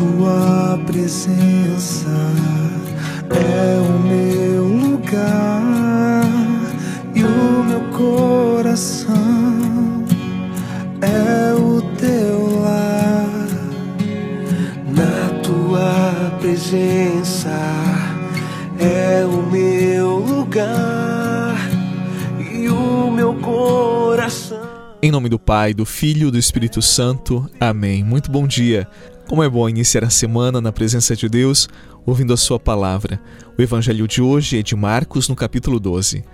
tua presença é o meu lugar e o meu coração é o teu lar. Na tua presença é o meu lugar e o meu coração. Em nome do Pai, do Filho e do Espírito Santo. Amém. Muito bom dia. Como é bom iniciar a semana na presença de Deus, ouvindo a Sua palavra. O Evangelho de hoje é de Marcos, no capítulo 12.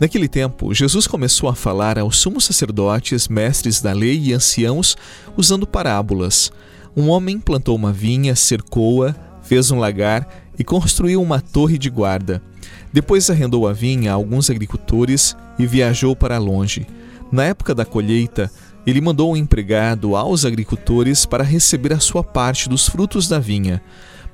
Naquele tempo, Jesus começou a falar aos sumos sacerdotes, mestres da lei e anciãos, usando parábolas. Um homem plantou uma vinha, cercou-a, fez um lagar e construiu uma torre de guarda. Depois arrendou a vinha a alguns agricultores e viajou para longe. Na época da colheita, ele mandou um empregado aos agricultores para receber a sua parte dos frutos da vinha.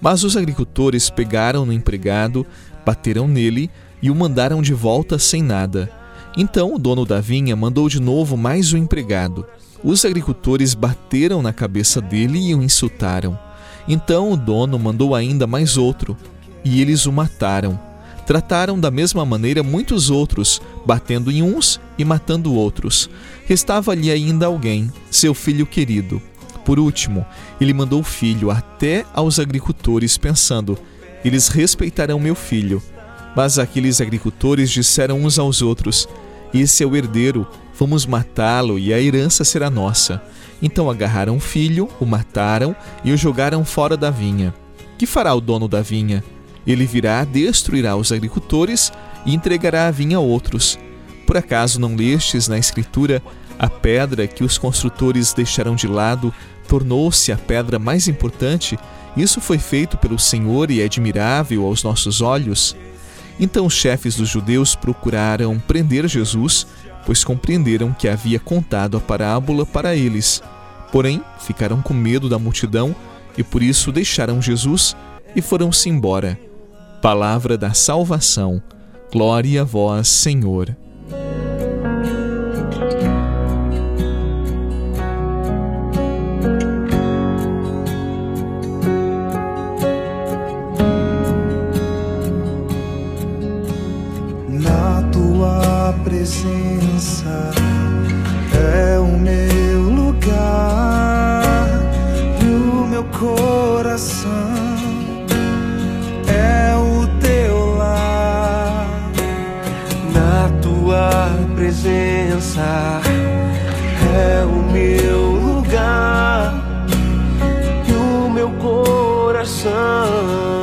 Mas os agricultores pegaram no empregado, bateram nele e o mandaram de volta sem nada. Então o dono da vinha mandou de novo mais um empregado. Os agricultores bateram na cabeça dele e o insultaram. Então o dono mandou ainda mais outro, e eles o mataram. Trataram da mesma maneira muitos outros, batendo em uns e matando outros. Restava-lhe ainda alguém, seu filho querido. Por último, ele mandou o filho até aos agricultores, pensando: Eles respeitarão meu filho. Mas aqueles agricultores disseram uns aos outros: Esse é o herdeiro, vamos matá-lo e a herança será nossa. Então agarraram o filho, o mataram e o jogaram fora da vinha. Que fará o dono da vinha? Ele virá, destruirá os agricultores e entregará a vinha a outros. Por acaso não lestes na Escritura a pedra que os construtores deixaram de lado tornou-se a pedra mais importante? Isso foi feito pelo Senhor e é admirável aos nossos olhos? Então os chefes dos judeus procuraram prender Jesus, pois compreenderam que havia contado a parábola para eles. Porém, ficaram com medo da multidão e por isso deixaram Jesus e foram-se embora. Palavra da salvação. Glória a vós, Senhor. Na tua presença é o meu lugar e o meu coração presença é o meu lugar e o meu coração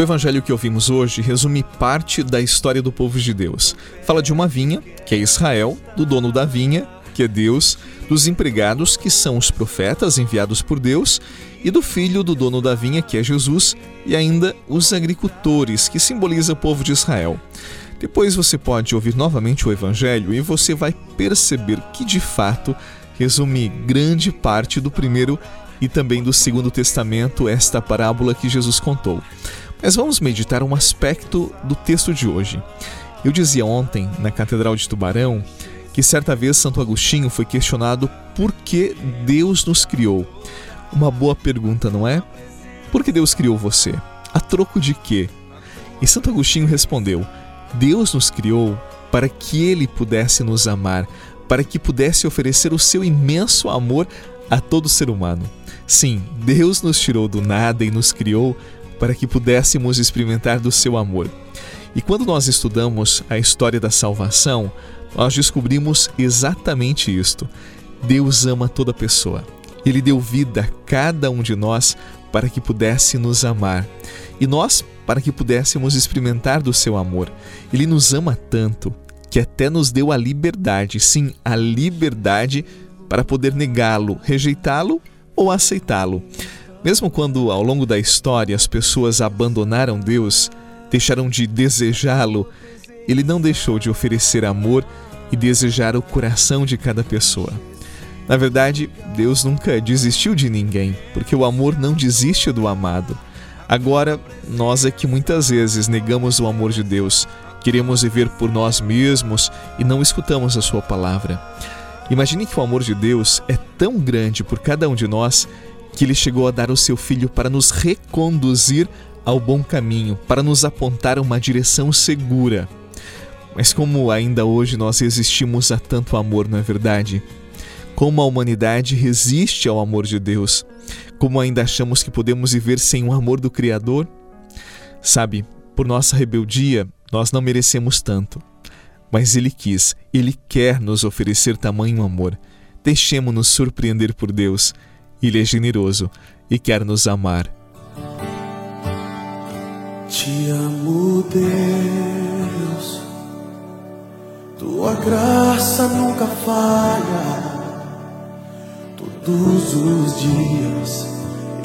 O evangelho que ouvimos hoje resume parte da história do povo de Deus. Fala de uma vinha, que é Israel, do dono da vinha, que é Deus, dos empregados, que são os profetas enviados por Deus, e do filho do dono da vinha, que é Jesus, e ainda os agricultores, que simboliza o povo de Israel. Depois você pode ouvir novamente o evangelho e você vai perceber que de fato resume grande parte do primeiro e também do segundo testamento esta parábola que Jesus contou. Mas vamos meditar um aspecto do texto de hoje. Eu dizia ontem, na Catedral de Tubarão, que certa vez Santo Agostinho foi questionado por que Deus nos criou. Uma boa pergunta, não é? Por que Deus criou você? A troco de quê? E Santo Agostinho respondeu: Deus nos criou para que Ele pudesse nos amar, para que pudesse oferecer o seu imenso amor a todo ser humano. Sim, Deus nos tirou do nada e nos criou para que pudéssemos experimentar do seu amor. E quando nós estudamos a história da salvação, nós descobrimos exatamente isto. Deus ama toda pessoa. Ele deu vida a cada um de nós para que pudesse nos amar. E nós, para que pudéssemos experimentar do seu amor. Ele nos ama tanto que até nos deu a liberdade, sim, a liberdade para poder negá-lo, rejeitá-lo ou aceitá-lo. Mesmo quando ao longo da história as pessoas abandonaram Deus, deixaram de desejá-lo, ele não deixou de oferecer amor e desejar o coração de cada pessoa. Na verdade, Deus nunca desistiu de ninguém, porque o amor não desiste do amado. Agora, nós é que muitas vezes negamos o amor de Deus, queremos viver por nós mesmos e não escutamos a Sua palavra. Imagine que o amor de Deus é tão grande por cada um de nós que Ele chegou a dar o Seu Filho para nos reconduzir ao bom caminho, para nos apontar uma direção segura. Mas como ainda hoje nós resistimos a tanto amor, não é verdade? como a humanidade resiste ao amor de Deus, como ainda achamos que podemos viver sem o amor do Criador. Sabe, por nossa rebeldia, nós não merecemos tanto. Mas Ele quis, Ele quer nos oferecer tamanho amor. Deixemos-nos surpreender por Deus. Ele é generoso e quer nos amar. Te amo, Deus. Tua graça nunca falha. Todos os dias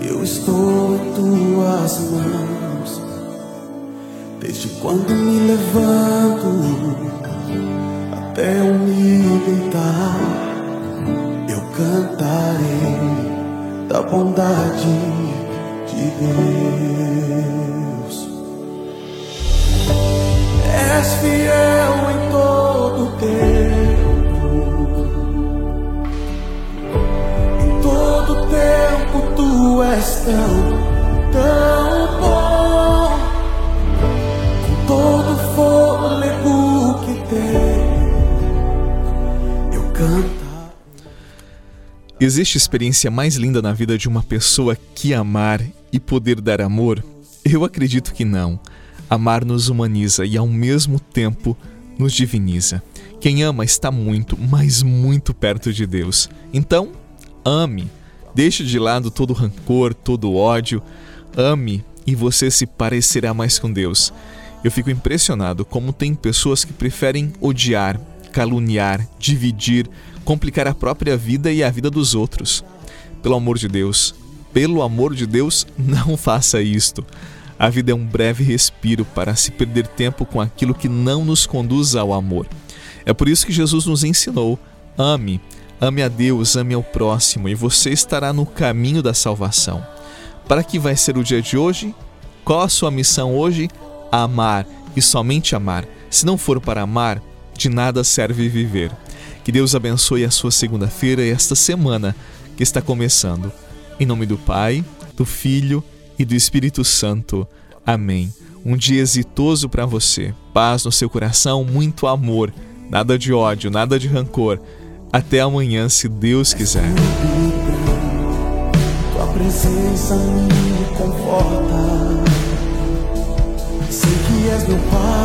eu estou em tuas mãos. Desde quando me levanto até eu me deitar, bondade de Deus. És fiel em todo tempo. és tão, tão bom com todo fôlego que tem. Eu canto. Existe experiência mais linda na vida de uma pessoa que amar e poder dar amor? Eu acredito que não. Amar nos humaniza e ao mesmo tempo nos diviniza. Quem ama está muito, mas muito perto de Deus. Então, ame Deixe de lado todo rancor, todo ódio. Ame e você se parecerá mais com Deus. Eu fico impressionado como tem pessoas que preferem odiar, caluniar, dividir, complicar a própria vida e a vida dos outros. Pelo amor de Deus, pelo amor de Deus, não faça isto. A vida é um breve respiro para se perder tempo com aquilo que não nos conduz ao amor. É por isso que Jesus nos ensinou: ame, Ame a Deus, ame ao próximo e você estará no caminho da salvação. Para que vai ser o dia de hoje? Qual a sua missão hoje? Amar e somente amar. Se não for para amar, de nada serve viver. Que Deus abençoe a sua segunda-feira e esta semana que está começando. Em nome do Pai, do Filho e do Espírito Santo. Amém. Um dia exitoso para você. Paz no seu coração, muito amor, nada de ódio, nada de rancor até amanhã, se Deus quiser. Tua presença me conforta. Sei que és meu pai,